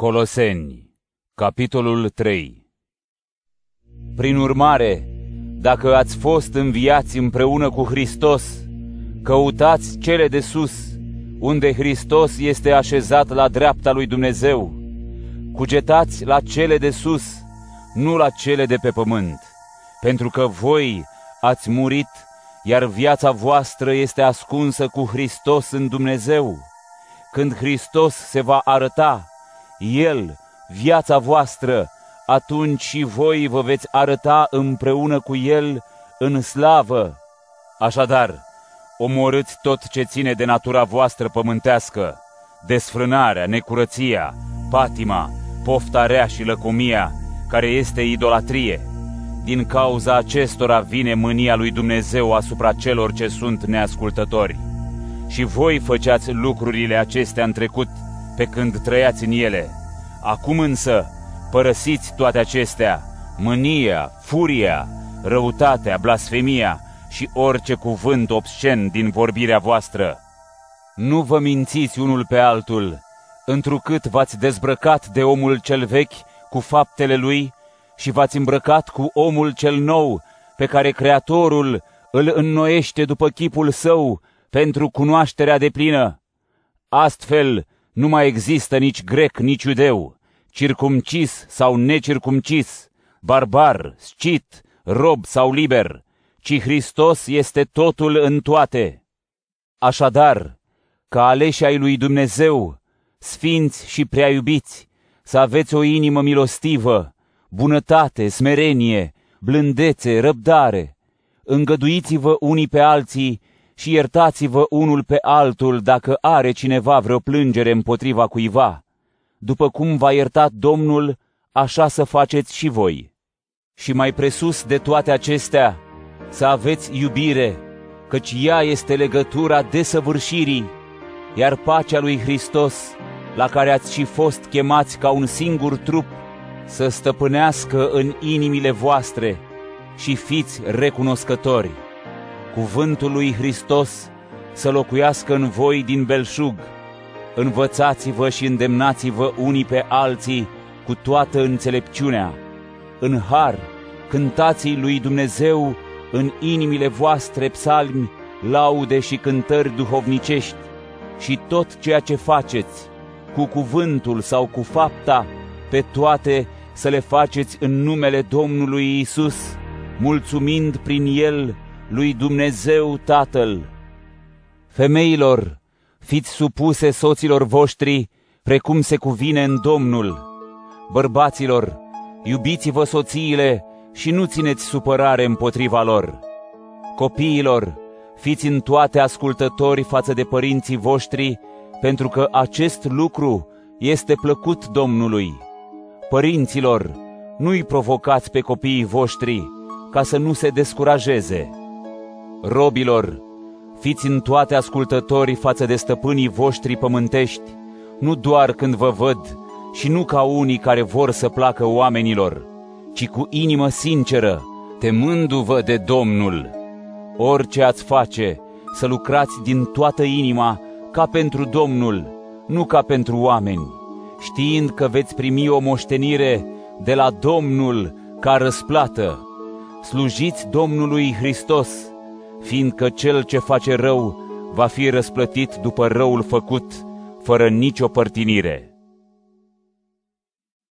Coloseni, capitolul 3 Prin urmare, dacă ați fost înviați împreună cu Hristos, căutați cele de sus, unde Hristos este așezat la dreapta lui Dumnezeu. Cugetați la cele de sus, nu la cele de pe pământ, pentru că voi ați murit, iar viața voastră este ascunsă cu Hristos în Dumnezeu. Când Hristos se va arăta, El, viața voastră, atunci și voi vă veți arăta împreună cu El în slavă. Așadar, omorâți tot ce ține de natura voastră pământească, desfrânarea, necurăția, patima, pofta rea și lăcomia, care este idolatrie. Din cauza acestora vine mânia lui Dumnezeu asupra celor ce sunt neascultători. Și voi făceați lucrurile acestea în trecut, pe când trăiați în ele. Acum însă, părăsiți toate acestea, mânia, furia, răutatea, blasfemia și orice cuvânt obscen din vorbirea voastră. Nu vă mințiți unul pe altul, întrucât v-ați dezbrăcat de omul cel vechi cu faptele lui și v-ați îmbrăcat cu omul cel nou, pe care Creatorul îl înnoiește după chipul său pentru cunoașterea de plină. Astfel, nu mai există nici grec, nici iudeu, circumcis sau necircumcis, barbar, scit, rob sau liber, ci Hristos este totul în toate. Așadar, ca aleși ai lui Dumnezeu, sfinți și prea iubiți, să aveți o inimă milostivă, bunătate, smerenie, blândețe, răbdare. Îngăduiți-vă unii pe alții și iertați-vă unul pe altul dacă are cineva vreo plângere împotriva cuiva. După cum v-a iertat Domnul, așa să faceți și voi. Și mai presus de toate acestea, să aveți iubire, căci ea este legătura desăvârșirii, iar pacea lui Hristos, la care ați și fost chemați ca un singur trup, să stăpânească în inimile voastre și fiți recunoscători. Cuvântul lui Hristos să locuiască în voi din belșug. Învățați-vă și îndemnați-vă unii pe alții cu toată înțelepciunea. În har, cântați lui Dumnezeu în inimile voastre psalmi, laude și cântări duhovnicești și tot ceea ce faceți, cu cuvântul sau cu fapta, pe toate să le faceți în numele Domnului Isus, mulțumind prin El lui Dumnezeu Tatăl. Femeilor, fiți supuse soților voștri, precum se cuvine în Domnul. Bărbaților, iubiți-vă soțiile și nu țineți supărare împotriva lor. Copiilor, fiți în toate ascultători față de părinții voștri, pentru că acest lucru este plăcut Domnului. Părinților, nu-i provocați pe copiii voștri ca să nu se descurajeze. Robilor, fiți în toate ascultători față de stăpânii voștri pământești, nu doar când vă văd și nu ca unii care vor să placă oamenilor, ci cu inimă sinceră, temându-vă de Domnul. Orice ați face, să lucrați din toată inima ca pentru Domnul, nu ca pentru oameni, știind că veți primi o moștenire de la Domnul ca răsplată. Slujiți Domnului Hristos, fiindcă cel ce face rău va fi răsplătit după răul făcut, fără nicio părtinire.